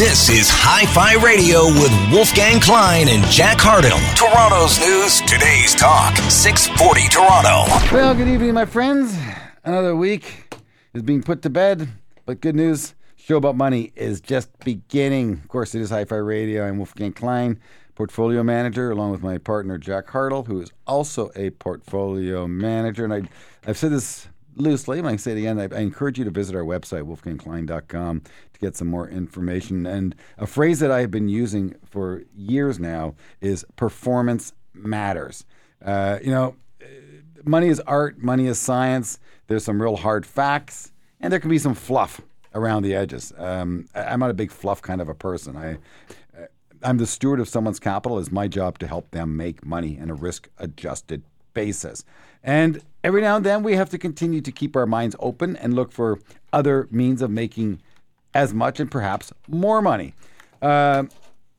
This is Hi Fi Radio with Wolfgang Klein and Jack Hardell. Toronto's news, today's talk, 640 Toronto. Well, good evening, my friends. Another week is being put to bed, but good news show about money is just beginning. Of course, it is Hi Fi Radio. I'm Wolfgang Klein, portfolio manager, along with my partner, Jack Hardell, who is also a portfolio manager. And I, I've said this loosely, but I say it again, I, I encourage you to visit our website, wolfgangklein.com, to get some more information. And a phrase that I've been using for years now is performance matters. Uh, you know, money is art, money is science. There's some real hard facts, and there can be some fluff around the edges. Um, I- I'm not a big fluff kind of a person. I, I'm the steward of someone's capital. It's my job to help them make money in a risk adjusted basis. And every now and then we have to continue to keep our minds open and look for other means of making as much and perhaps more money. Uh,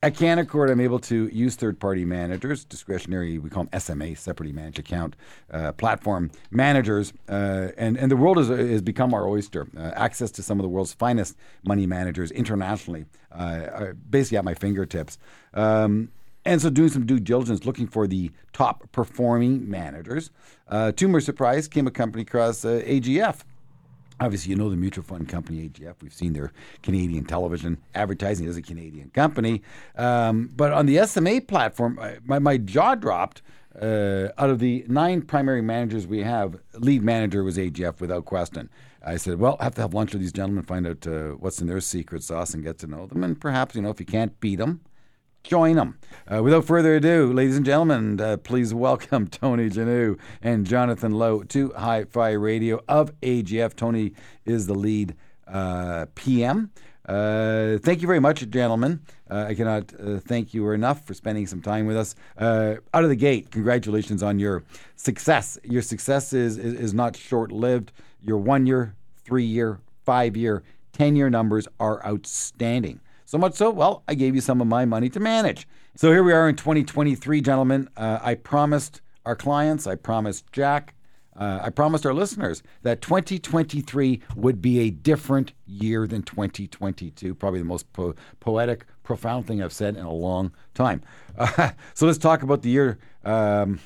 at Canaccord, I'm able to use third party managers, discretionary, we call them SMA, separately managed account uh, platform managers. Uh, and, and the world has, has become our oyster. Uh, access to some of the world's finest money managers internationally, uh, basically at my fingertips. Um, and so, doing some due diligence, looking for the top performing managers. Uh, to my surprise, came a company across uh, AGF. Obviously, you know the mutual fund company AGF. We've seen their Canadian television advertising as a Canadian company. Um, but on the SMA platform, my, my jaw dropped. Uh, out of the nine primary managers we have, lead manager was AGF without question. I said, well, I have to have lunch with these gentlemen, find out uh, what's in their secret sauce and get to know them. And perhaps, you know, if you can't beat them, join them. Uh, without further ado, ladies and gentlemen, uh, please welcome Tony Genua and Jonathan Lowe to Hi Fi Radio of AGF. Tony is the lead uh, PM. Uh, thank you very much, gentlemen. Uh, I cannot uh, thank you enough for spending some time with us. Out of the gate, congratulations on your success. Your success is, is, is not short lived. Your one year, three year, five year, 10 year numbers are outstanding. So much so, well, I gave you some of my money to manage. So here we are in 2023, gentlemen. Uh, I promised our clients, I promised Jack, uh, I promised our listeners that 2023 would be a different year than 2022. Probably the most po- poetic, profound thing I've said in a long time. Uh, so let's talk about the year. Um,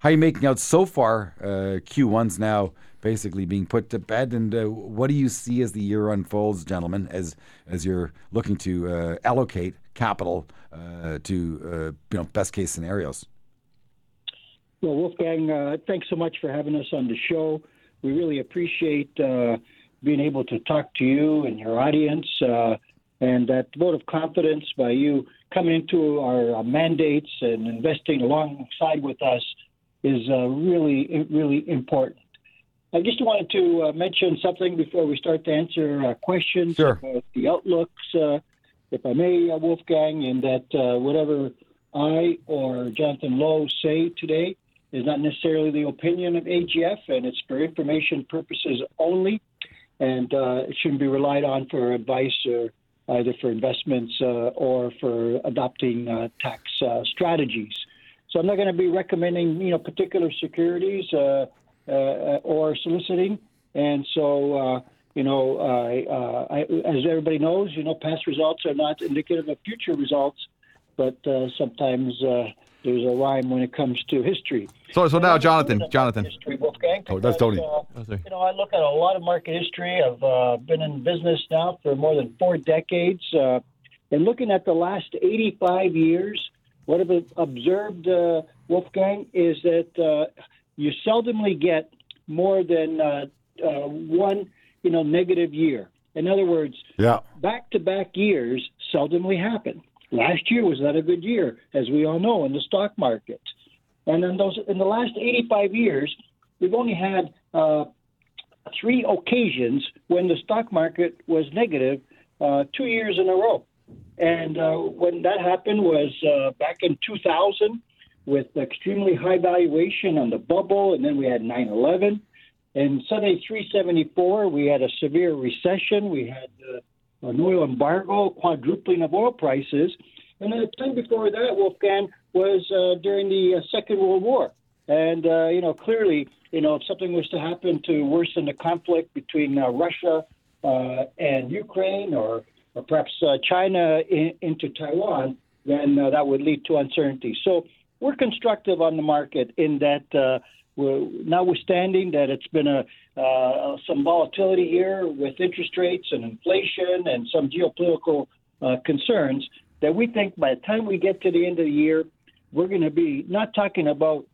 how are you making out so far? Uh, Q1's now basically being put to bed, and uh, what do you see as the year unfolds, gentlemen, as as you're looking to uh, allocate capital uh, to uh, you know best case scenarios? Well, Wolfgang, uh, thanks so much for having us on the show. We really appreciate being able to talk to you and your audience, and that vote of confidence by you coming into our uh, mandates and investing alongside with us is uh, really, really important. I just wanted to uh, mention something before we start to answer uh, questions Sure. about the outlooks, uh, if I may, uh, Wolfgang, and that uh, whatever I or Jonathan Lowe say today is not necessarily the opinion of AGF, and it's for information purposes only, and uh, it shouldn't be relied on for advice or either for investments uh, or for adopting uh, tax uh, strategies. So I'm not going to be recommending you know particular securities or soliciting, and so. Uh, you know, I, uh, I, as everybody knows, you know, past results are not indicative of future results, but uh, sometimes uh, there's a rhyme when it comes to history. So, so now, Jonathan, Jonathan. History, Wolfgang, Oh, that's Tony. uh, Oh, you know, I look at a lot of market history. I've uh, been in business now for more than four decades. Uh, and looking at the last 85 years, what I've observed, uh, Wolfgang, is that uh, you seldomly get more than uh, uh, one, you know, negative year. In other words, Yeah. back-to-back years seldomly happen. Last year was not a good year, as we all know, in the stock market. And in those, in the last 85 years, we've only had uh, three occasions when the stock market was negative, uh, two years in a row. And uh, when that happened was uh, back in 2000 with extremely high valuation on the bubble, and then we had 9/11. And Sunday 374, we had a severe recession. We had uh, an oil embargo, quadrupling of oil prices. And then the time before that, Wolfgang, was uh, during the uh, Second World War. And, uh, you know, clearly, you know, if something was to happen to worsen the conflict between uh, Russia uh, and Ukraine or or perhaps China in, into Taiwan, then that would lead to uncertainty. So we're constructive on the market in that, uh, notwithstanding that it's been a uh, some volatility here with interest rates and inflation and some geopolitical uh, concerns, that we think by the time we get to the end of the year, we're going to be not talking about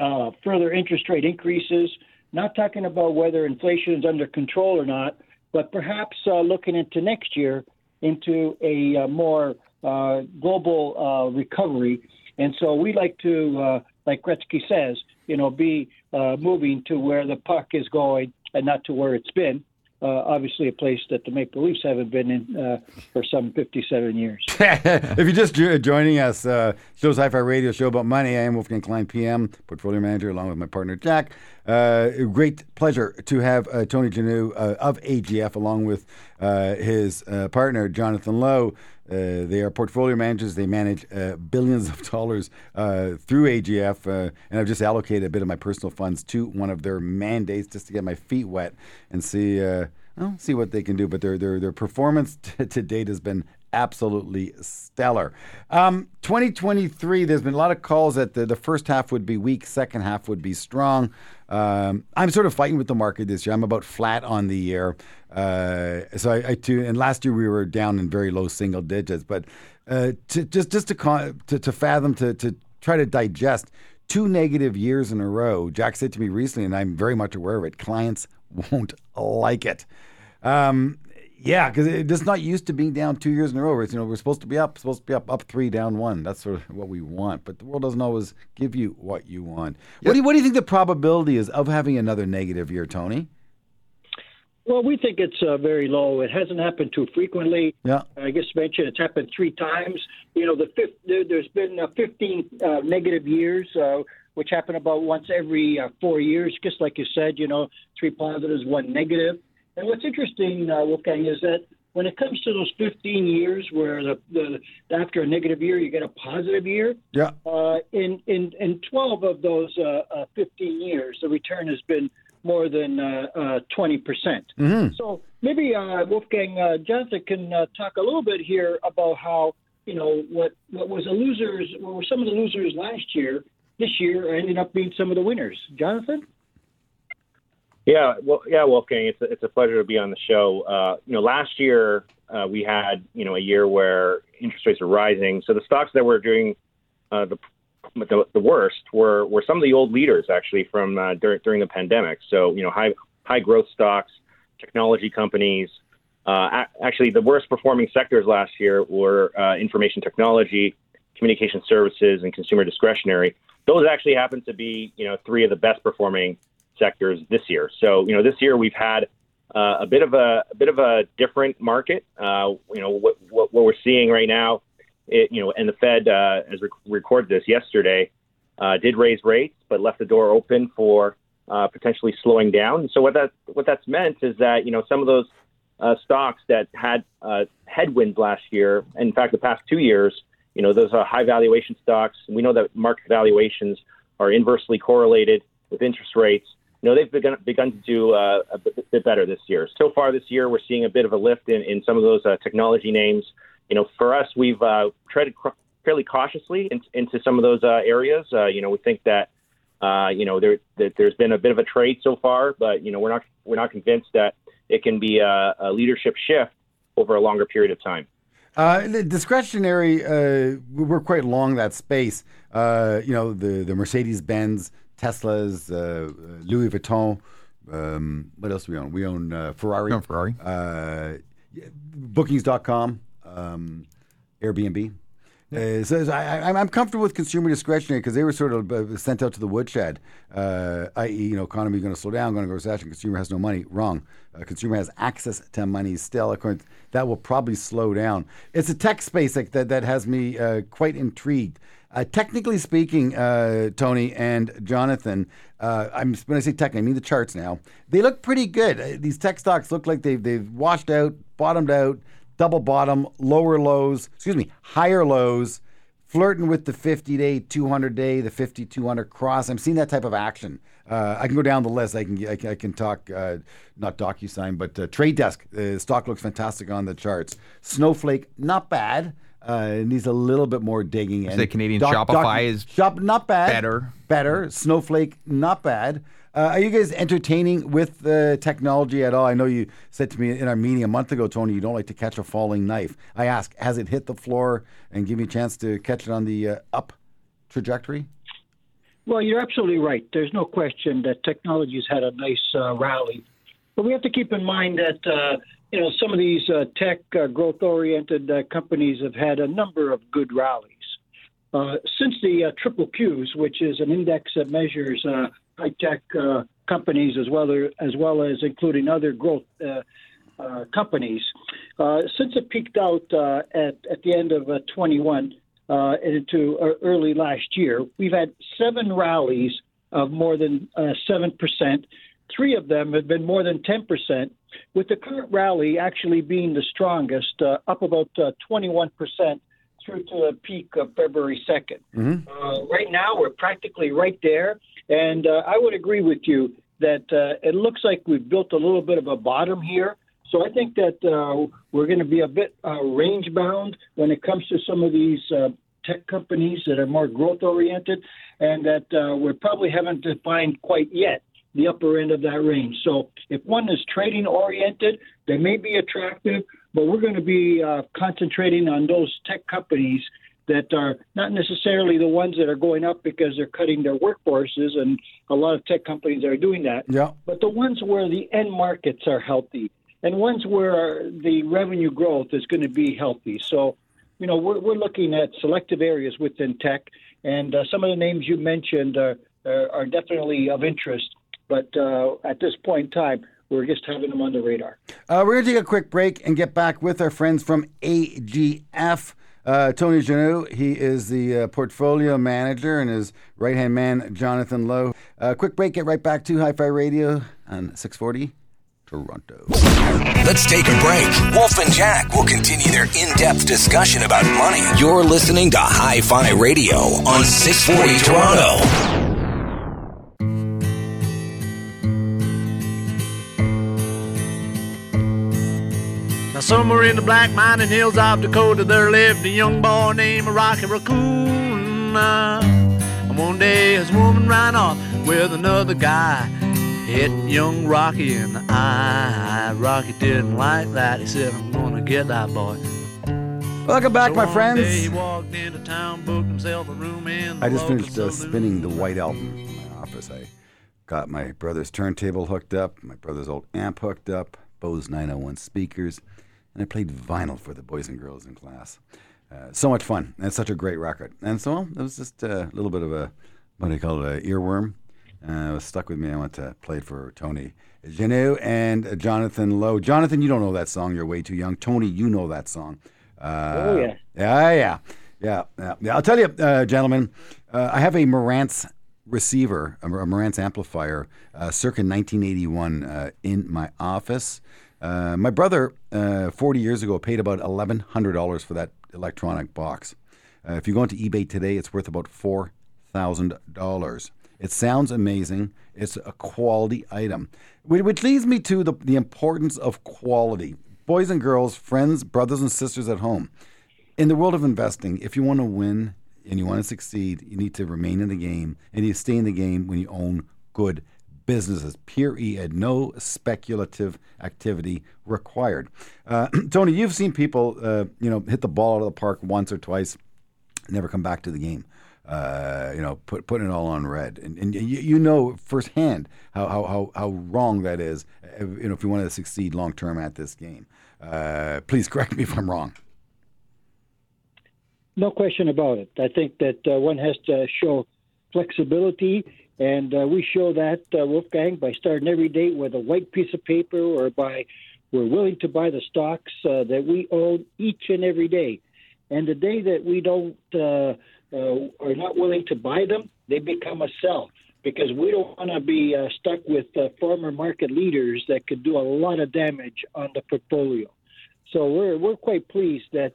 uh, further interest rate increases, not talking about whether inflation is under control or not, but perhaps uh, looking into next year into a uh, more uh, global recovery. And so we like to, uh, like Gretzky says, you know, be uh, moving to where the puck is going and not to where it's been. Uh, obviously, a place that the Maple Leafs haven't been in uh, for some 57 years. if you're just joining us, uh, Show's Hi Fi Radio show about money. I am Wolfgang Klein, PM, portfolio manager, along with my partner Jack. Uh, great pleasure to have uh, Tony Genua uh, of AGF, along with his partner Jonathan Lowe. Uh, they are portfolio managers. They manage uh, billions of dollars uh, through AGF, uh, and I've just allocated a bit of my personal funds to one of their mandates just to get my feet wet and see. Uh, well, see what they can do, but their their their performance t- to date has been absolutely stellar. Um, 2023, there's been a lot of calls that the, the first half would be weak, second half would be strong. Um, I'm sort of fighting with the market this year. I'm about flat on the year. Uh, so I, I, too, and last year we were down in very low single digits. But uh, to, just just to, to, to fathom to to try to digest two negative years in a row. Jack said to me recently, and I'm very much aware of it. Clients won't like it. Um, yeah, because it's just not used to being down two years in a row. It's, you know, we're supposed to be up, supposed to be up, up three, down one. That's sort of what we want. But the world doesn't always give you what you want. Yep. What, do you, what do you think the probability is of having another negative year, Tony? Well, we think it's uh, very low. It hasn't happened too frequently. Yeah. I guess mentioned it's happened three times. You know, the fifth, there, has been uh, 15 uh, negative years, uh, which happen about once every uh, four years. Just like you said, you know, three positives, one negative. And what's interesting, uh, Wolfgang, is that when it comes to those 15 years where the, the after a negative year you get a positive year. Yeah. Uh, in in in 12 of those uh, uh, 15 years, the return has been more than uh, uh, 20 percent. Mm-hmm. So maybe uh, Wolfgang Jonathan can talk a little bit here about how you know what what was the losers, what were some of the losers last year. This year ended up being some of the winners. Jonathan. Yeah, well, yeah, Wolfgang, it's a, it's a pleasure to be on the show. Uh, you know, last year uh, we had you know a year where interest rates are rising, so the stocks that were doing uh, the, the, the worst were were some of the old leaders actually from uh, dur- during the pandemic. So you know, high high growth stocks, technology companies. Uh, actually, the worst performing sectors last year were uh, information technology, communication services, and consumer discretionary. Those actually happen to be you know three of the best performing sectors this year. So, you know, this year we've had uh, a bit of a, a, bit of a different market. Uh, you know, what, what, what, we're seeing right now, it, you know, and the Fed, uh, as we recorded this yesterday, uh, did raise rates, but left the door open for uh, potentially slowing down. So what that what that's meant is that you know some of those uh, stocks that had headwinds last year, in fact, the past two years, you know, those are high valuation stocks. We know that market valuations are inversely correlated with interest rates you know, they've begun, begun to do uh, a bit, better this year. So far this year, we're seeing a bit of a lift in, in some of those uh, technology names. You know, for us, we've uh, treaded cr- fairly cautiously in, into some of those uh, areas. Uh, you know, we think that uh, you know there that there's been a bit of a trade so far, but you know we're not we're not convinced that it can be a, a leadership shift over a longer period of time. Uh, the discretionary, uh, we're quite long that space. Uh, you know, the the Mercedes Benz, Teslas, uh, Louis Vuitton. Um, what else do we own? We own uh, Ferrari. No, Ferrari. Uh, bookings.com, um, Airbnb. Uh, so I, am comfortable with consumer discretionary because they were sort of uh, sent out to the woodshed, uh, i.e., you know, economy going to slow down, going to go recession. Consumer has no money. Wrong. Uh, consumer has access to money still. According That will probably slow down. It's a tech space that that has me uh, quite intrigued. Uh, technically speaking, uh, Tony and Jonathan, uh, I'm, when I say tech, I mean the charts now. They look pretty good. Uh, these tech stocks look like they've, they've washed out, bottomed out, double bottom, lower lows, excuse me, higher lows, flirting with the 50 day, 200 day, the 50 200 cross. I'm seeing that type of action. Uh, I can go down the list. I can I can, I can talk uh, not DocuSign, but Trade Desk. Uh, stock looks fantastic on the charts. Snowflake, not bad. Uh, it needs a little bit more digging. The Canadian Shopify is shop, not bad. better. Better. Snowflake, not bad. Uh, are you guys entertaining with the technology at all? I know you said to me in our meeting a month ago, Tony, you don't like to catch a falling knife. I ask, has it hit the floor and give me a chance to catch it on the uh, up trajectory? Well, you're absolutely right. There's no question that technology has had a nice uh, rally. But we have to keep in mind that uh, you know, some of these uh, tech uh, growth-oriented uh, companies have had a number of good rallies. Uh, since the uh, triple Qs, which is an index that measures uh, high-tech companies as well as well as including other growth companies, since it peaked out at at the end of 21 into early last year, we've had seven rallies of more than seven percent. Three of them have been more than 10 percent with the current rally actually being the strongest, uh, up about uh, 21% through to the peak of February 2nd. Mm-hmm. Uh, right now, we're practically right there. And uh, I would agree with you that uh, it looks like we've built a little bit of a bottom here. So I think that uh, we're going to be a bit range bound when it comes to some of these tech companies that are more growth oriented, and that we probably haven't defined quite yet the upper end of that range. So if one is trading oriented, they may be attractive, but we're going to be uh, concentrating on those tech companies that are not necessarily the ones that are going up because they're cutting their workforces, and a lot of tech companies are doing that. Yeah. But the ones where the end markets are healthy, and ones where the revenue growth is going to be healthy. So, you know, we're, we're looking at selective areas within tech, and uh, some of the names you mentioned are, are, are definitely of interest. But uh, at this point in time, we're just having them on the radar. Uh, we're going to take a quick break and get back with our friends from AGF. Uh, Tony Genua, he is the uh, portfolio manager, and his right hand man, Jonathan Lowe. Uh, quick break, get right back to Hi Fi Radio on 640 Toronto. Let's take a break. Wolf and Jack will continue their in depth discussion about money. You're listening to Hi Fi Radio on 640 Toronto. Somewhere in the black mining hills of Dakota, there lived a young boy named Rocky Raccoon. And one day his woman ran off with another guy, hit young Rocky in the eye. Rocky didn't like that. He said, I'm gonna get that boy. Welcome back, so my friends. Town, I just finished uh, spinning the White Album in my office. I got my brother's turntable hooked up, my brother's old amp hooked up, Bose 901 speakers and I played vinyl for the boys and girls in class. Uh, so much fun. And it's such a great record. And so it was just a little bit of a, what do you call it, an earworm. Uh, it was stuck with me. I went to play it for Tony Genua and Jonathan Lowe. Jonathan, you don't know that song. You're way too young. Tony, you know that song. Uh, oh, yeah. Yeah, yeah. Yeah, yeah. yeah. I'll tell you, uh, gentlemen, uh, I have a Marantz receiver, a Marantz amplifier, uh, circa 1981, uh, in my office. Uh, my brother, uh, 40 years ago, paid about $1,100 for that electronic box. Uh, if you go into eBay today, it's worth about $4,000. It sounds amazing. It's a quality item, which leads me to the, the importance of quality. Boys and girls, friends, brothers and sisters at home. In the world of investing, if you want to win and you want to succeed, you need to remain in the game and you stay in the game when you own good businesses. Period. No speculative activity required. Uh, Tony, you've seen people, uh, you know, hit the ball out of the park once or twice, never come back to the game. Uh, you know, put putting it all on red, and, and you, you know firsthand how, how, how, how wrong that is. Uh, you know, if you want to succeed long term at this game, uh, please correct me if I'm wrong. No question about it. I think that uh, one has to show flexibility and uh, we show that, uh, Wolfgang, by starting every day with a white piece of paper or by we're willing to buy the stocks uh, that we own each and every day. And the day that we don't uh, uh, are not willing to buy them, they become a sell because we don't want to be stuck with former market leaders that could do a lot of damage on the portfolio. So we're we're quite pleased that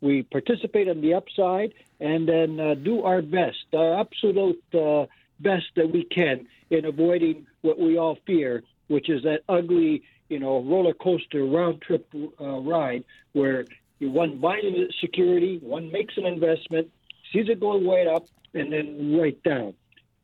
we participate on the upside, and then uh, do our best, our absolute uh, best that we can in avoiding what we all fear, which is that ugly, you know, roller coaster round trip uh, ride where one buys security, one makes an investment, sees it going way up, and then right down.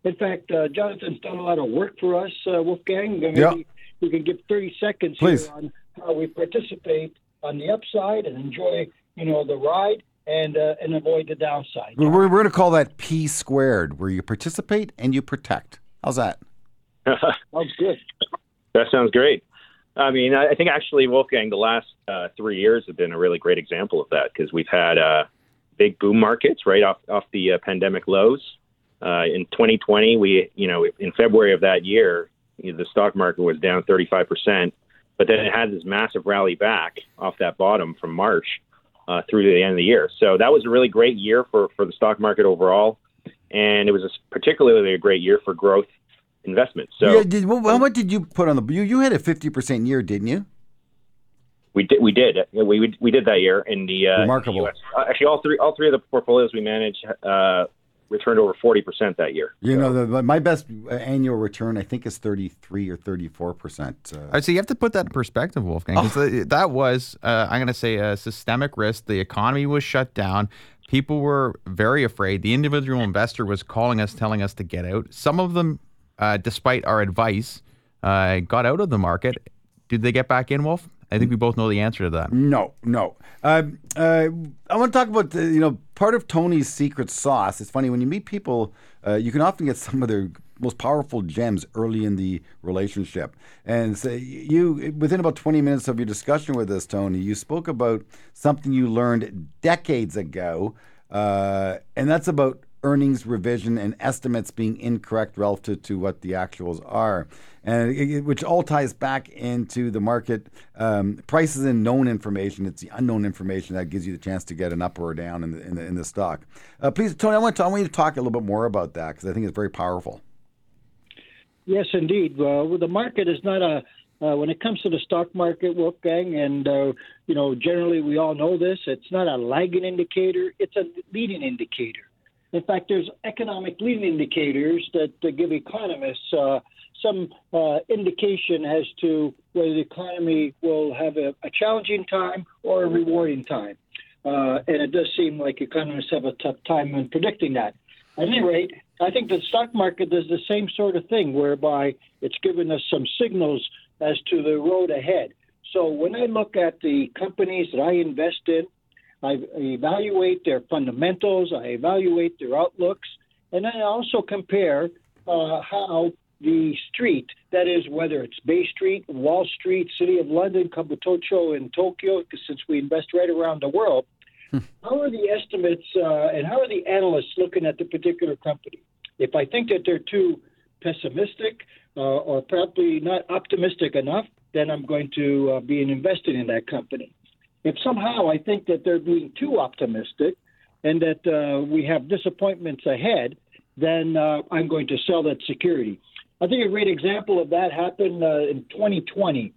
In fact, uh, Jonathan's done a lot of work for us, uh, Wolfgang. Maybe Yeah. we can give 30 seconds Please. here on how we participate on the upside and enjoy, you know, the ride and uh, and avoid the downside. We're, we're going to call that P squared, where you participate and you protect. How's that? Sounds good. That sounds great. I mean, I I think actually, Wolfgang, the last uh, three years have been a really great example of that because we've had uh, big boom markets right off off the uh, pandemic lows. Uh, in 2020, we, you know, in February of that year, you know, the stock market was down 35 percent, but then it had this massive rally back off that bottom from March uh, through to the end of the year. So that was a really great year for for the stock market overall, and it was a, particularly a great year for growth investment. So yeah, did, well, how much did you put on the? You, you had a 50% year, didn't you? We did. We did. We we, we did that year in the uh, Remarkable. US. Uh, Actually, all three all three of the portfolios we manage uh, returned over forty percent that year. You know, the, my best uh, annual return, I think, is 33 or 34%. Uh, Uh, so you have to put that in perspective, Wolfgang. th- That was, uh, I'm going to say, a systemic risk. The economy was shut down. People were very afraid. The individual investor was calling us, telling us to get out. Some of them, uh, despite our advice, uh, got out of the market. Did they get back in, Wolf? I think we both know the answer to that. No, no. Uh, uh, I want to talk about the, you know part of Tony's secret sauce. It's funny when you meet people, uh, you can often get some of their most powerful gems early in the relationship. And so you, within about twenty minutes of your discussion with us, Tony, you spoke about something you learned decades ago, uh, and that's about earnings revision and estimates being incorrect relative to what the actuals are, and it, it- which all ties back into the market um, prices and known information. It's the unknown information that gives you the chance to get an up or a down in the in the, in the stock. Uh, please, Tony, I want, to, I want you to talk a little bit more about that because I think it's very powerful. Yes, indeed. Well, the market is not a uh, when it comes to the stock market, Wolfgang, and uh, you know generally we all know this. It's not a lagging indicator; it's a leading indicator. In fact, there's economic leading indicators that uh, give economists uh, some uh, indication as to whether the economy will have a, a challenging time or a rewarding time. Uh, and it does seem like economists have a tough time in predicting that. At any rate, I think the stock market does the same sort of thing, whereby it's given us some signals as to the road ahead. So when I look at the companies that I invest in, I evaluate their fundamentals, I evaluate their outlooks, and then I also compare uh, how the street, that is, whether it's Bay Street, Wall Street, City of London, Kabutocho in Tokyo, since we invest right around the world, how are the estimates uh, and how are the analysts looking at the particular company? If I think that they're too pessimistic uh, or probably not optimistic enough, then I'm going to uh, be invested in that company. If somehow I think that they're being too optimistic and that uh, we have disappointments ahead, then uh, I'm going to sell that security. I think a great example of that happened uh, in 2020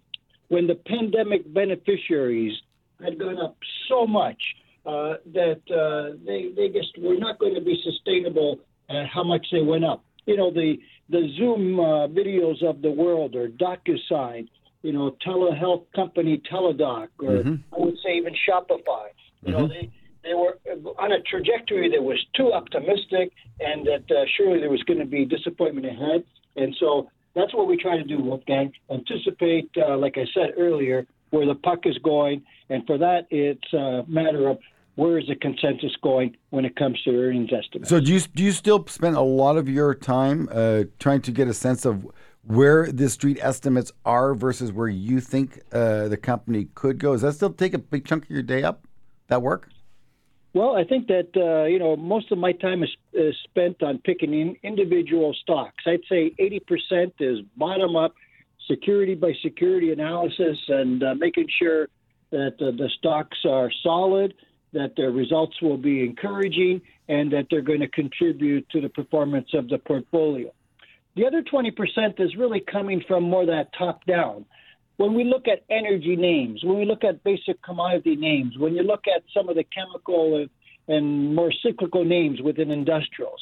when the pandemic beneficiaries had gone up so much uh, that uh, they they just were not going to be sustainable at how much they went up. You know the the Zoom uh, videos of the world or DocuSign, you know telehealth company Teladoc, or I would say even Shopify. You know they they were on a trajectory that was too optimistic, and that uh, surely there was going to be disappointment ahead. And so that's what we try to do, Wolfgang. Anticipate, uh, like I said earlier, where the puck is going, and for that, it's a matter of where is the consensus going when it comes to earnings estimates. So do you do you still spend a lot of your time uh, trying to get a sense of where the street estimates are versus where you think uh, the company could go? Does that still take a big chunk of your day up? That work? Well, I think that uh, you know most of my time is, is spent on picking in individual stocks. I'd say 80% is bottom up, security by security analysis, and uh, making sure that the stocks are solid, that their results will be encouraging, and that they're going to contribute to the performance of the portfolio. The other 20% is really coming from more that top down. when we look at energy names, when we look at basic commodity names, when you look at some of the chemical and more cyclical names within industrials,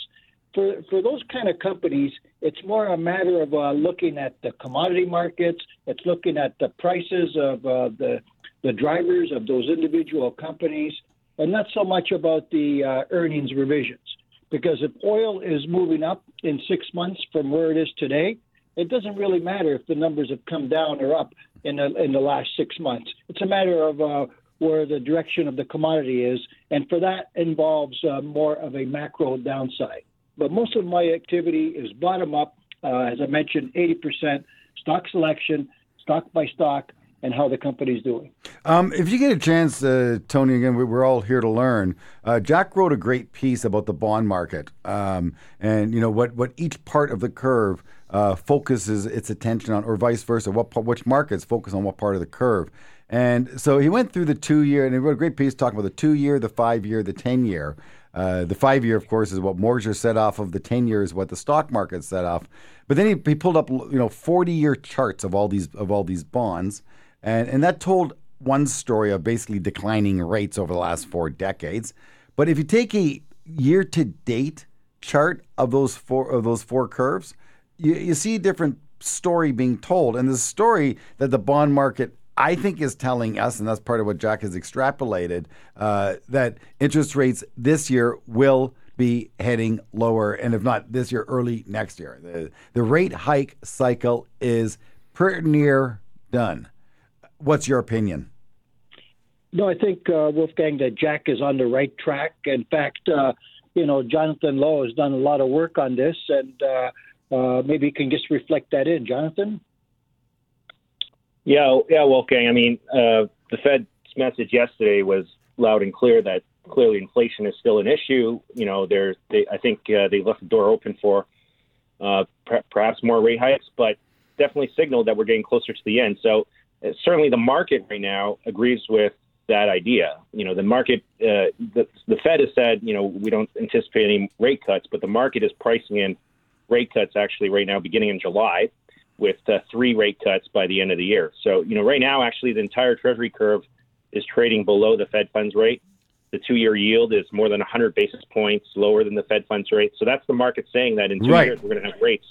for, for those kind of companies, it's more a matter of uh, looking at the commodity markets. It's looking at the prices of uh, the the drivers of those individual companies, and not so much about the uh, earnings revisions. Because if oil is moving up in six months from where it is today, it doesn't really matter if the numbers have come down or up in the in the last six months. It's a matter of uh, where the direction of the commodity is, and for that involves uh, more of a macro downside. But most of my activity is bottom up. Uh, as I mentioned, 80% stock selection, stock by stock, and how the company's doing. Um, if you get a chance, uh, Tony, again, we're all here to learn. Uh, Jack wrote a great piece about the bond market um, and you know what, what each part of the curve uh, focuses its attention on, or vice versa. What which markets focus on what part of the curve? And so he went through the two year, and he wrote a great piece talking about the two year, the five year, the ten year. Uh, the five year, of course, is what mortgages set off of. The ten year is what the stock market set off. But then he, he pulled up, you know, forty year charts of all these of all these bonds, and and that told one story of basically declining rates over the last four decades. But if you take a year to date chart of those four of those four curves, you, you see a different story being told, and the story that the bond market I think is telling us, and that's part of what Jack has extrapolated, uh, that interest rates this year will be heading lower, and if not this year, early next year. The, the rate hike cycle is pretty near done. What's your opinion? No, I think uh, Wolfgang that Jack is on the right track. In fact, uh, you know Jonathan Lowe has done a lot of work on this, and uh, uh, maybe you can just reflect that in, Jonathan. Yeah, yeah, Wolfgang. I mean, uh, the Fed's message yesterday was loud and clear that clearly inflation is still an issue. You know, there's, they, I think uh, they left the door open for uh, perhaps more rate hikes, but definitely signaled that we're getting closer to the end. So certainly the market right now agrees with that idea. You know, the market, uh, the, the Fed has said, you know, we don't anticipate any rate cuts, but the market is pricing in rate cuts actually right now beginning in July with uh, three rate cuts by the end of the year. So, you know, right now, actually, the entire Treasury curve is trading below the Fed funds rate. The two year yield is more than 100 basis points lower than the Fed funds rate. So that's the market saying that in two right. years we're going to have rates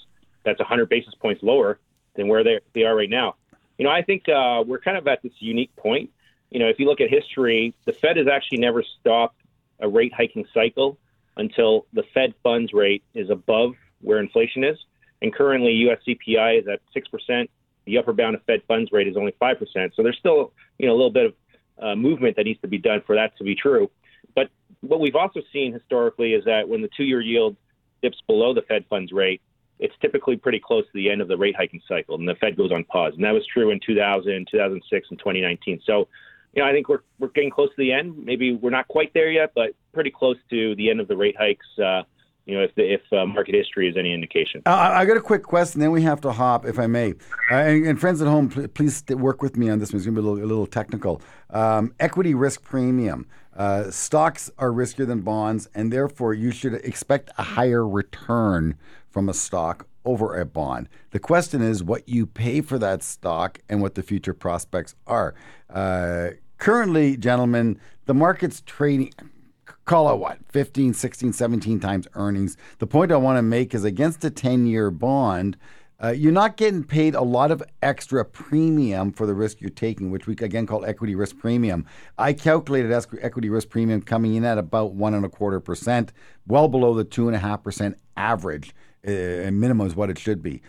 that's 100 basis points lower than where they, they are right now. You know, I think uh, we're kind of at this unique point. You know, if you look at history, the Fed has actually never stopped a rate hiking cycle until the Fed funds rate is above where inflation is. And currently, U.S. CPI is at 6%. The upper bound of Fed funds rate is only 5%. So there's still, you know, a little bit of uh, movement that needs to be done for that to be true. But what we've also seen historically is that when the two-year yield dips below the Fed funds rate, it's typically pretty close to the end of the rate hiking cycle, and the Fed goes on pause. And that was true in 2000, 2006, and 2019. So, you know, I think we're we're getting close to the end. Maybe we're not quite there yet, but pretty close to the end of the rate hikes. Uh, you know, if the, if uh, market history is any indication. Uh, I got a quick question, then we have to hop, if I may. Uh, and, and, friends at home, please work with me on this one. It's going to be a little, a little technical. Um, equity risk premium. Uh, stocks are riskier than bonds, and therefore you should expect a higher return from a stock over a bond. The question is what you pay for that stock and what the future prospects are. Uh, currently, gentlemen, the market's trading call it what 15 16 17 times earnings the point i want to make is against a 10 year bond uh, you're not getting paid a lot of extra premium for the risk you're taking, which we again call equity risk premium. I calculated equity risk premium coming in at about one and a quarter percent, well below the two and a half percent average, uh, minimum is what it should be.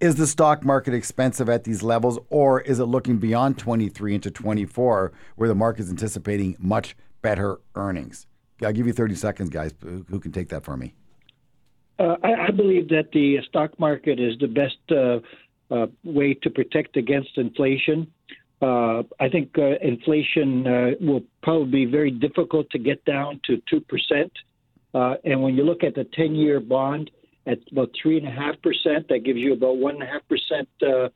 Is the stock market expensive at these levels, or is it looking beyond 23 into 24, where the market is anticipating much better earnings? I'll give you 30 seconds, guys. Who can take that for me? Uh, I, I, believe that the stock market is the best uh, uh, way to protect against inflation. Uh, I think uh, inflation will probably be very difficult to get down to 2%. and when you look at the 10 year bond at about 3.5%, that gives you about 1.5%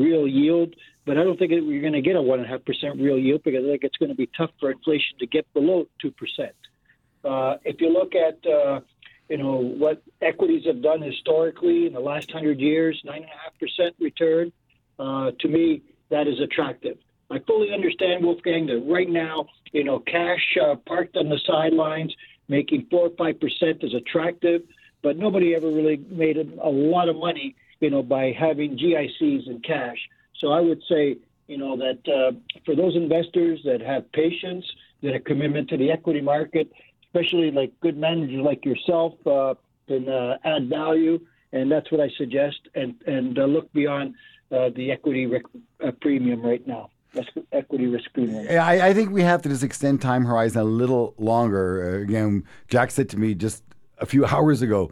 real yield but I don't think we're going to get a one and a half percent real yield because I think it's going to be tough for inflation to get below two percent. Uh, if you look at you know what equities have done historically in the last hundred years, nine and a half percent return. uh, to me, that is attractive. I fully understand, Wolfgang, that right now, you know, cash uh, parked on the sidelines, making four or five percent is attractive, but nobody ever really made a, a lot of money, you know, by having GICs in cash. So I would say, you know, that uh, for those investors that have patience, that have commitment to the equity market, especially like good managers like yourself, uh, can uh, add value, and that's what I suggest. And and uh, look beyond uh, the equity rec- uh, premium right now. Equity risk premium. Yeah, I, I think we have to just extend time horizon a little longer. Uh, again, Jack said to me just a few hours ago,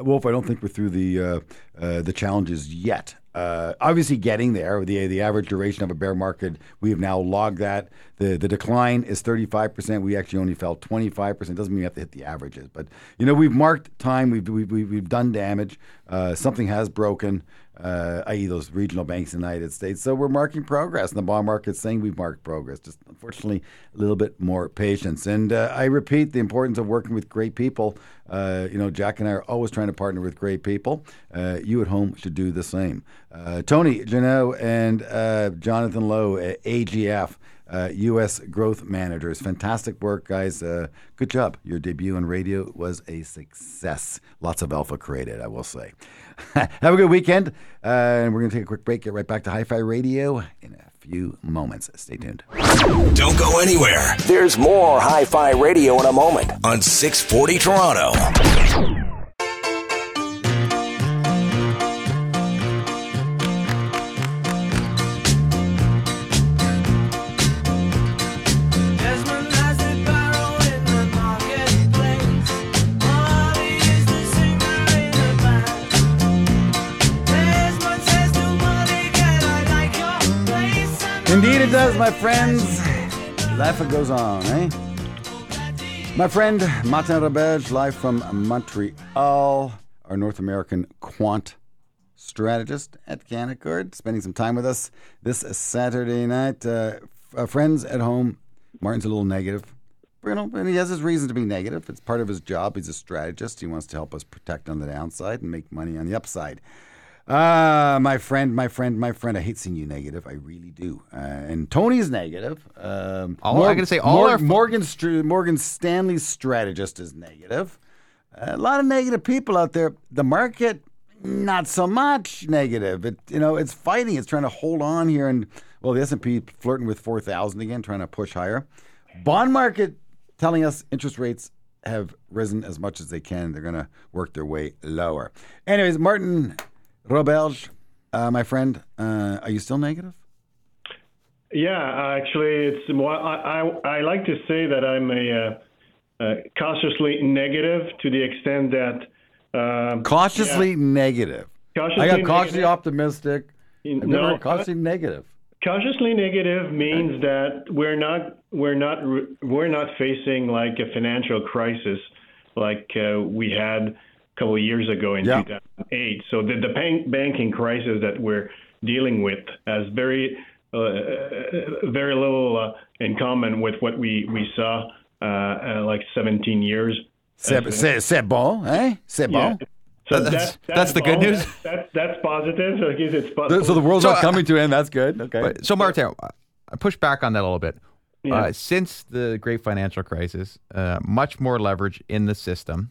Wolf, I don't think we're through the the challenges yet. Uh, obviously, getting there. The the average duration of a bear market, we have now logged that. The The decline is thirty five percent. We actually only fell twenty five percent. Doesn't mean we have to hit the averages, but you know we've marked time. We've we've, we've done damage. Uh, something has broken uh, i.e., those regional banks in the United States. So we're marking progress, and the bond market's saying we've marked progress. Just unfortunately, a little bit more patience. And uh, I repeat the importance of working with great people. Uh, you know, Jack and I are always trying to partner with great people. Uh, you at home should do the same. Uh, Tony Genua and uh, Jonathan Lowe at AGF. Uh, U.S. growth managers. Fantastic work, guys. Uh, good job. Your debut on radio was a success. Lots of alpha created, I will say. Have a good weekend. Uh, and we're going to take a quick break. Get right back to Hi Fi Radio in a few moments. Stay tuned. Don't go anywhere. There's more Hi Fi Radio in a moment on 640 Toronto. My friends. Life goes on, eh? My friend Martin Roberge, live from Montreal, our North American quant strategist at Canaccord, spending some time with us this Saturday night. Uh, uh, friends at home, Martin's a little negative. You know, and he has his reason to be negative. It's part of his job. He's a strategist. He wants to help us protect on the downside and make money on the upside. Ah, my friend, my friend, my friend. I hate seeing you negative. I really do. Uh, and Tony's negative. Um, All- I gotta say, all our- Morgan Str- Morgan Stanley's strategist is negative. a lot of negative people out there. The market, not so much negative. It you know it's fighting. It's trying to hold on here, and well, the S and P flirting with four thousand again, trying to push higher. Bond market telling us interest rates have risen as much as they can. They're going to work their way lower. Anyways, Martin Roberge, uh, my friend, uh, are you still negative? Yeah, actually, it's more. I, I I like to say that I'm a uh, uh, cautiously negative to the extent that um, Cautiously negative. Cautiously I got cautiously negative. optimistic. No, cautiously negative. cautiously negative means that we're not we're not we're not facing like a financial crisis like uh, we had a couple of years ago in Yeah. 2008. So the the bank, banking crisis that we're dealing with has very uh, very little uh, in common with what we we saw uh, uh, like 17 years. C'est, c'est, c'est bon, eh? C'est Yeah. So That's- that's, that's the good news? That's, that's, that's positive. So it's po- The- So the world's So, not uh, coming to an end. That's good. Okay. But, so, Martin, I push back on that a little bit. Yeah. Uh, since the great financial crisis, uh, much more leverage in the system.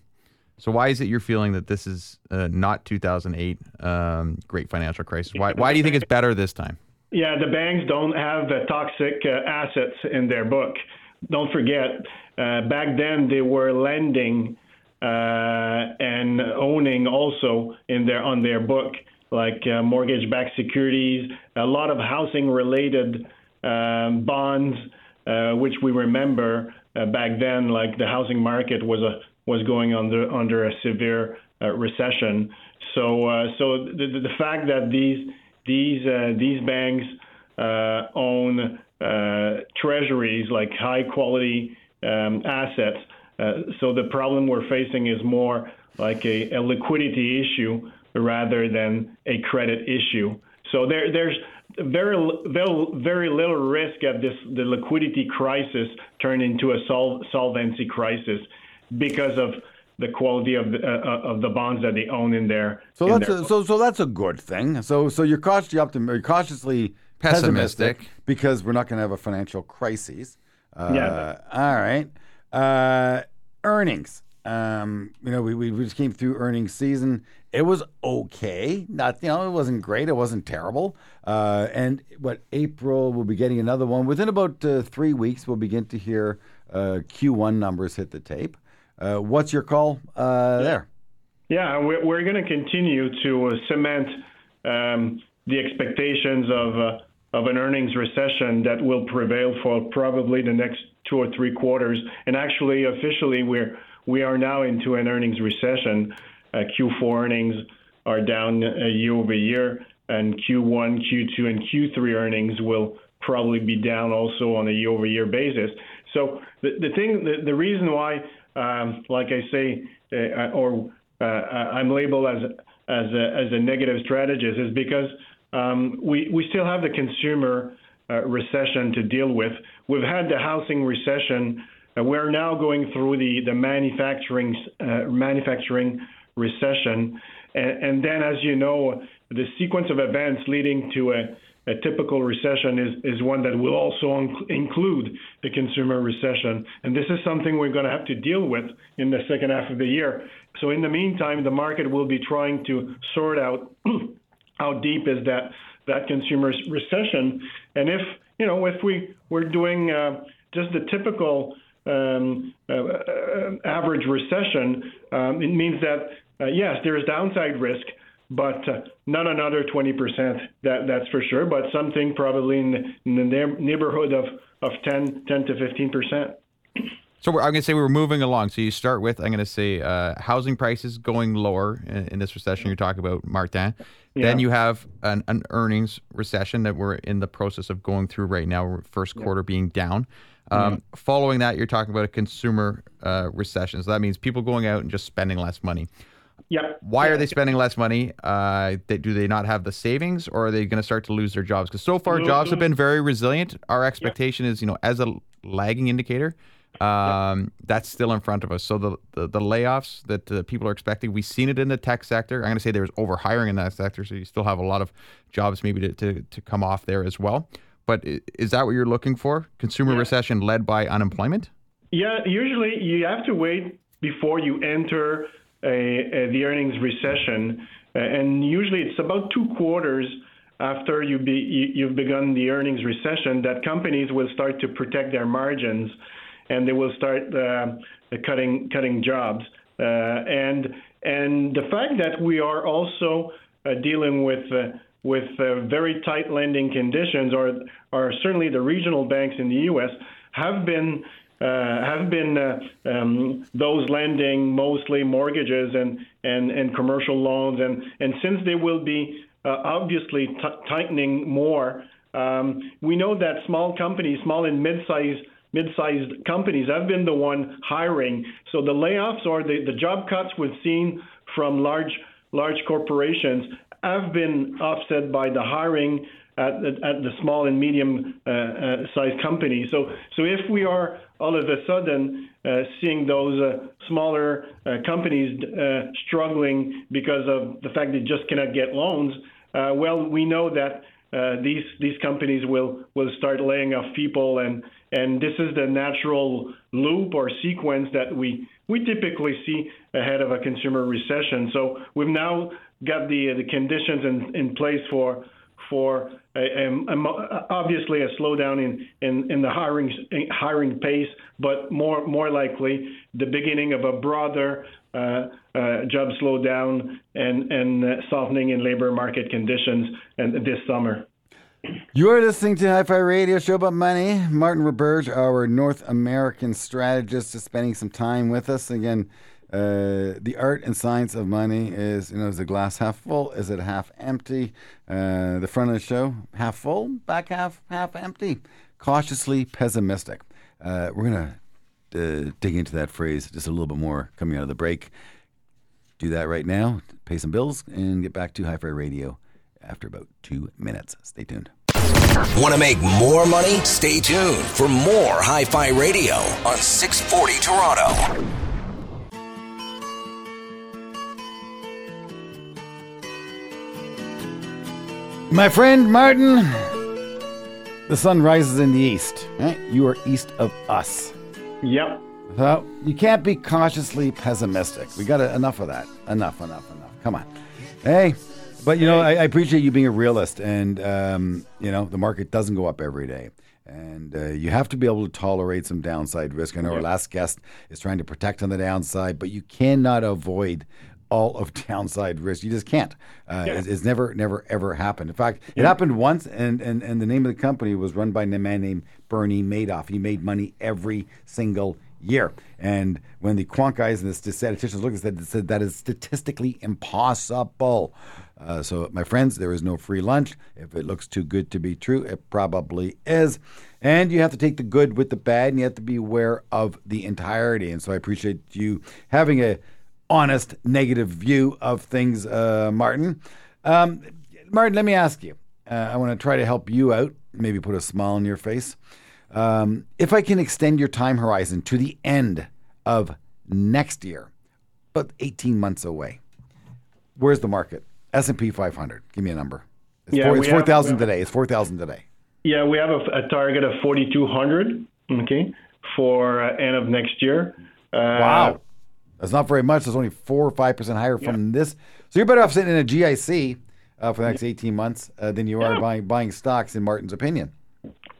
So, why is it you're feeling that this is uh, not 2008 um, great financial crisis? Why, why do you think it's better this time? Yeah, the banks don't have the toxic uh, assets in their book. Don't forget, uh, back then they were lending uh, and owning also in their on their book, like uh, mortgage-backed securities, a lot of housing-related um, bonds, uh, which we remember uh, back then, like the housing market was a was going under under a severe uh, recession. So uh, so the, the fact that these these uh, these banks uh, own uh, treasuries like high quality um, assets. Uh, so the problem we're facing is more like a, a liquidity issue rather than a credit issue. So there, there's very, very, very little risk of this the liquidity crisis turn into a sol- solvency crisis because of the quality of the, uh, of the bonds that they own in their. So in that's their a, so so that's a good thing. So so you're cautiously optim- or cautiously pessimistic, Pessimistic. because we're not going to have a financial crisis. Uh, Yeah. All right. Uh, earnings. Um, you know, we, we we just came through earnings season. It was okay. Not you know, it wasn't great. It wasn't terrible. Uh, and what April we'll be getting another one within about uh, three weeks. We'll begin to hear uh, Q1 numbers hit the tape. Uh, what's your call uh, there? Yeah, we're, we're going to continue to uh, cement um, the expectations of uh, of an earnings recession that will prevail for probably the next two or three quarters. And actually, officially, we're we are now into an earnings recession. Uh, Q4 earnings are down uh, year over year, and Q1, Q2, and Q3 earnings will probably be down also on a year over year basis. So the, the thing, the, the reason why, um, like I say, uh, or uh, I'm labeled as as a, as a negative strategist is because um, we we still have the consumer uh, recession to deal with. We've had the housing recession. Uh, we're now going through the the manufacturing uh, manufacturing recession, and, and then, as you know, the sequence of events leading to a a typical recession is, is one that will also inc- include the consumer recession. And this is something we're going to have to deal with in the second half of the year. So, in the meantime, the market will be trying to sort out how deep is that, that consumer recession. And if, you know, if we, we're doing uh, just the typical um, uh, uh, average recession, um, it means that, uh, yes, there is downside risk but uh, not another 20%. That that's for sure. But something probably in the, in the neighborhood of of 10, 10 to 15%. So we're, I'm going to say we're moving along. So you start with I'm going to say uh, housing prices going lower in, in this recession. You're talking about Martin. Yeah. Then you have an, an earnings recession that we're in the process of going through right now. First quarter being down. Um, Following that, you're talking about a consumer uh, recession. So that means people going out and just spending less money. Yeah. Why are they spending less money? Uh, they, do they not have the savings, or are they going to start to lose their jobs? Because so far, No, jobs have been very resilient. Our expectation is, you know, as a lagging indicator, um, that's still in front of us. So the the, the layoffs that uh, people are expecting, we've seen it in the tech sector. I'm going to say there there's overhiring in that sector, so you still have a lot of jobs maybe to, to, to come off there as well. But is that what you're looking for? Consumer recession led by unemployment? Yeah. Usually, you have to wait before you enter the earnings recession, uh, and usually it's about two quarters after you be, you, you've begun the earnings recession that companies will start to protect their margins, and they will start uh, cutting cutting jobs. Uh, and and the fact that we are also uh, dealing with uh, with uh, very tight lending conditions, or or certainly the regional banks in the U.S. have been have been uh, um, those lending mostly mortgages and, and, and commercial loans, and, and since they will be uh, obviously t- tightening more, um, we know that small companies, small and mid-sized mid-sized companies have been the one hiring. So the layoffs or the, the job cuts we've seen from large large corporations have been offset by the hiring at, the- at the small and medium uh, uh, sized companies. So so if we are all of a sudden uh, seeing those uh, smaller uh, companies uh, struggling because of the fact they just cannot get loans, well, we know that these these companies will will start laying off people, and and this is the natural loop or sequence that we we typically see ahead of a consumer recession. So we've now got the the conditions in, in place for for a, a, a obviously a slowdown in, in, in the hiring hiring pace, but more more likely the beginning of a broader uh, uh, job slowdown and and uh, softening in labor market conditions and this summer. You are listening to Hi Fi Radio Show About Money. Martin Roberge, our North American strategist, is spending some time with us. Again, uh, the art and science of money is, you know, is the glass half full? Is it half empty? Uh, the front of the show, half full, back half, half empty. Cautiously pessimistic. Uh, we're going to uh, dig into that phrase just a little bit more coming out of the break. Do that right now, pay some bills, and get back to Hi Fi Radio after about two minutes. Stay tuned. Want to make more money? Stay tuned for more Hi Fi Radio on 640 Toronto. My friend Martin, the sun rises in the east. Right? You are east of us. Yep. So you can't be cautiously pessimistic. We got enough of that. Enough, enough, enough. Come on. Hey, but you know, I, I appreciate you being a realist, and um, you know, the market doesn't go up every day, and uh, you have to be able to tolerate some downside risk. I know our last guest is trying to protect on the downside, but you cannot avoid all of downside risk. You just can't. Uh, it's, it's never, never, ever happened. In fact, it happened once, and, and, and the name of the company was run by a man named Bernie Madoff. He made money every single year. And when the quant guys and the statisticians looked at it, they said that is statistically impossible. Uh, so, my friends, there is no free lunch. If it looks too good to be true, it probably is. And you have to take the good with the bad, and you have to be aware of the entirety. And so, I appreciate you having a honest negative view of things, uh, Martin. Um, Martin, let me ask you. Uh, I want to try to help you out, maybe put a smile on your face. Um, if I can extend your time horizon to the end of next year, but 18 months away, where's the market? S&P 500. Give me a number. It's, Yeah, four, it's 4,000 today. It's 4,000 today. Yeah, we have a, a target of 4,200. Okay, for uh, end of next year. Uh, Wow. That's not very much. That's only 4 or 5% higher from this. So you're better off sitting in a GIC uh, for the next 18 months uh, than you are Yeah. buying, buying stocks, in Martin's opinion.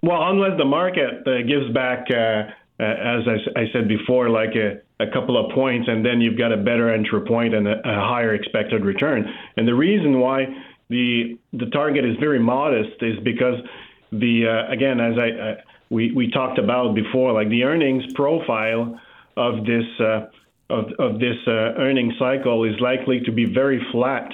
Well, unless the market uh, gives back, uh, uh, as I, I said before, like a, a couple of points, and then you've got a better entry point and a, a higher expected return. And the reason why the the target is very modest is because the uh, again, as I uh, we we talked about before, like the earnings profile of this uh, of of this uh, earning cycle is likely to be very flat,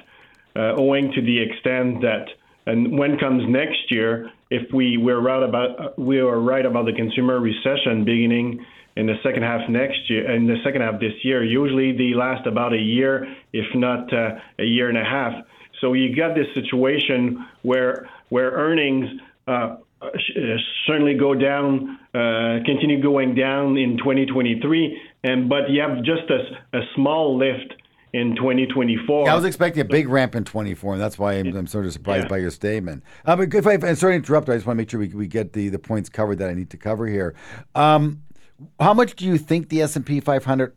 uh, owing to the extent that and when comes next year, if we we're right about uh, we are right about the consumer recession beginning in the second half next year, in the second half this year, usually they last about a year, if not a year and a half. So you got this situation where where earnings certainly go down, uh, continue going down in 2023, and but you have just a, a small lift in 2024. Yeah, I was expecting a big ramp in 24, and that's why I'm, I'm sort of surprised Yeah. by your statement. Um, if I, and sorry to interrupt, I just want to make sure we, we get the, the points covered that I need to cover here. Um, how much do you think the S&P 500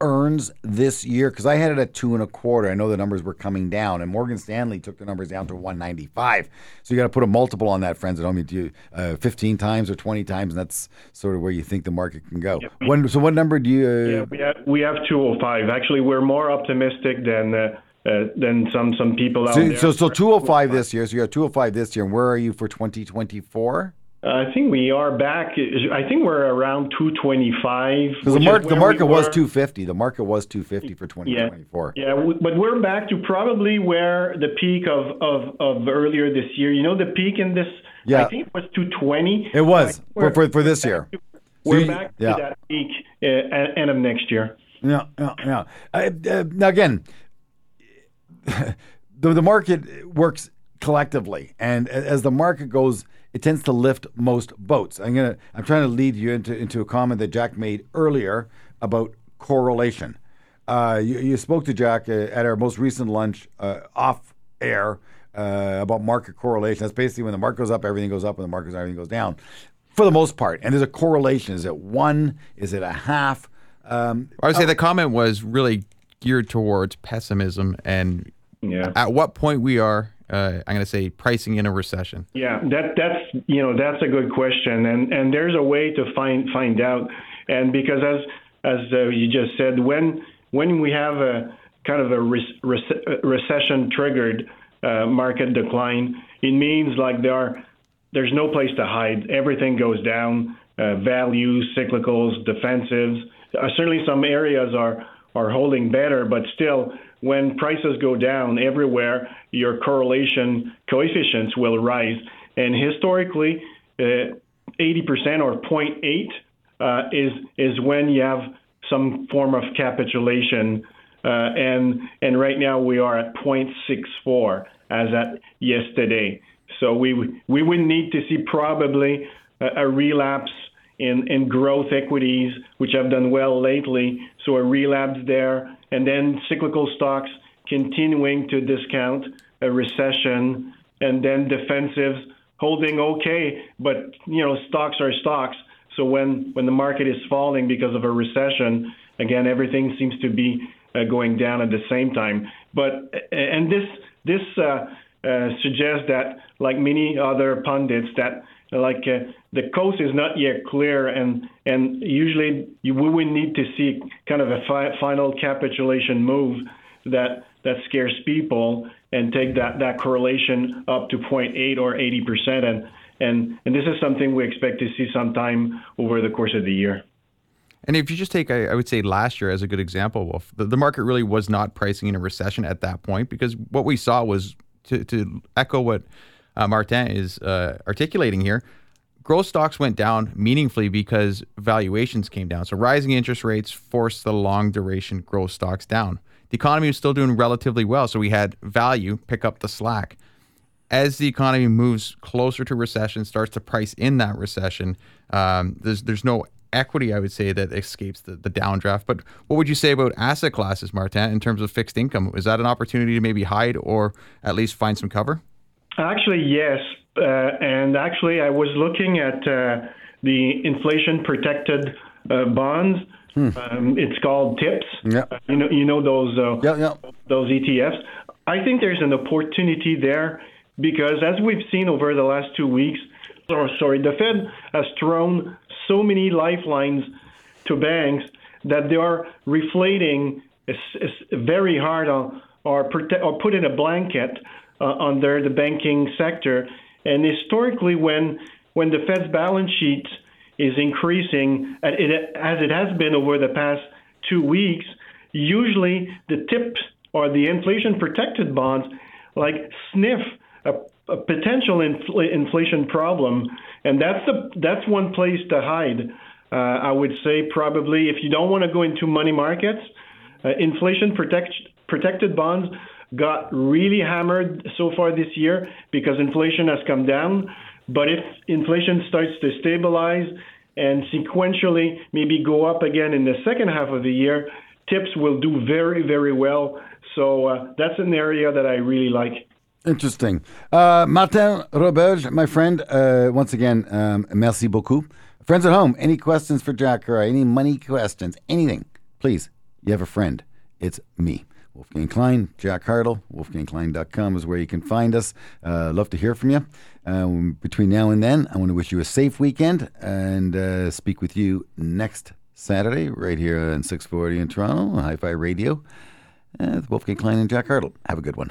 earns this year? Because I had it at two and a quarter. I know the numbers were coming down, and Morgan Stanley took the numbers down to 195. So you got to put a multiple on that, friends. I don't mean to uh, 15 times or 20 times, and that's sort of where you think the market can go. When, so what number do you? Uh, Yeah, we have we have 205. Actually, we're more optimistic than uh, uh, than some some people out so, there. so, so 205 this year. So you're at 205 this year, and where are you for 2024? I think we are back. I think we're around 225. Because the, mark, the where we market was 250. The market was 250 for 2024. yeah, w- but we're back to probably where the peak of, of, of earlier this year. You know, the peak in this, Yeah. I think it was 220. It was for, for, for this year. So We're you- back yeah. to that peak uh, at end of next year. Yeah, yeah, yeah. Uh, uh, now again, the the market works collectively, and as the market goes, it tends to lift most boats. I'm gonna I'm trying to lead you into into a comment that Jack made earlier about correlation. Uh, you, you spoke to Jack uh, at our most recent lunch uh, off air uh, about market correlation. That's basically when the market goes up, everything goes up, when the market goes down, everything goes down. For the most part, and there's a correlation. Is it one? Is it a half? Um, I would say the comment was really geared towards pessimism and Yeah. at what point we are, uh, I'm going to say, pricing in a recession. Yeah, that that's you know that's a good question, and and there's a way to find find out, and because as as uh, you just said, when when we have a kind of a re- rec- recession triggered uh, market decline, it means like there are there's no place to hide. Everything goes down. Uh, values, cyclicals, defensives. Uh, certainly, some areas are are holding better, but still, when prices go down everywhere, your correlation coefficients will rise. And historically, uh, 80% or 0.8 uh, is is when you have some form of capitulation. Uh, and and right now we are at 0.64 as at yesterday. So we we would need to see probably a, a relapse in, in growth equities, which have done well lately. So a relapse there, and then cyclical stocks continuing to discount a recession and then defensives holding okay, but you know stocks are stocks. So when when the market is falling because of a recession, again everything seems to be uh, going down at the same time. But and this this uh, suggests that like many other pundits that like uh, the coast is not yet clear and and usually you, we would need to see kind of a fi- final capitulation move that that scares people and take that that correlation up to 0.8 or 80 percent and and and this is something we expect to see sometime over the course of the year. And if you just take, I I would say last year as a good example, Wolf, the, the market really was not pricing in a recession at that point because what we saw was to, to echo what uh, Martin is uh, articulating here. Growth stocks went down meaningfully because valuations came down. So rising interest rates forced the long duration growth stocks down. The economy was still doing relatively well, so we had value pick up the slack as the economy moves closer to recession, starts to price in that recession, um, there's there's no equity, I would say, that escapes the, the downdraft. But what would you say about asset classes, Martin, in terms of fixed income? Is that an opportunity to maybe hide or at least find some cover? Actually, yes. Uh, and actually, I was looking at uh, the inflation protected uh, bonds. Um, it's called TIPS. Yeah. Uh, you know, you know those uh, Yeah, yeah. those ETFs. I think there's an opportunity there because, as we've seen over the last two weeks, or sorry, the Fed has thrown so many lifelines to banks that they are reflating very hard on or, prote- or put in a blanket uh, under the banking sector. And historically, when when the Fed's balance sheet is increasing, as it has been over the past two weeks, usually the TIPS or the inflation protected bonds like sniff a, a potential infl- inflation problem, and that's the that's one place to hide. Uh, I would say probably if you don't want to go into money markets, uh, inflation protect, protected bonds got really hammered so far this year because inflation has come down. But if inflation starts to stabilize and sequentially maybe go up again in the second half of the year, TIPS will do very, very well. So uh, that's an area that I really like. Interesting. Uh, Martin Roberge, my friend, uh, once again, um, merci beaucoup. Friends at home, any questions for Jack or Any money questions? Anything? Please, you have a friend. It's me. Wolfgang Klein, Jack Hartle, wolfgangklein.com is where you can find us. Uh, love to hear from you. Um, between now and then, I want to wish you a safe weekend and uh, speak with you next Saturday right here on 640 in Toronto, Hi Fi Radio. Uh, Wolfgang Klein and Jack Hartle. Have a good one.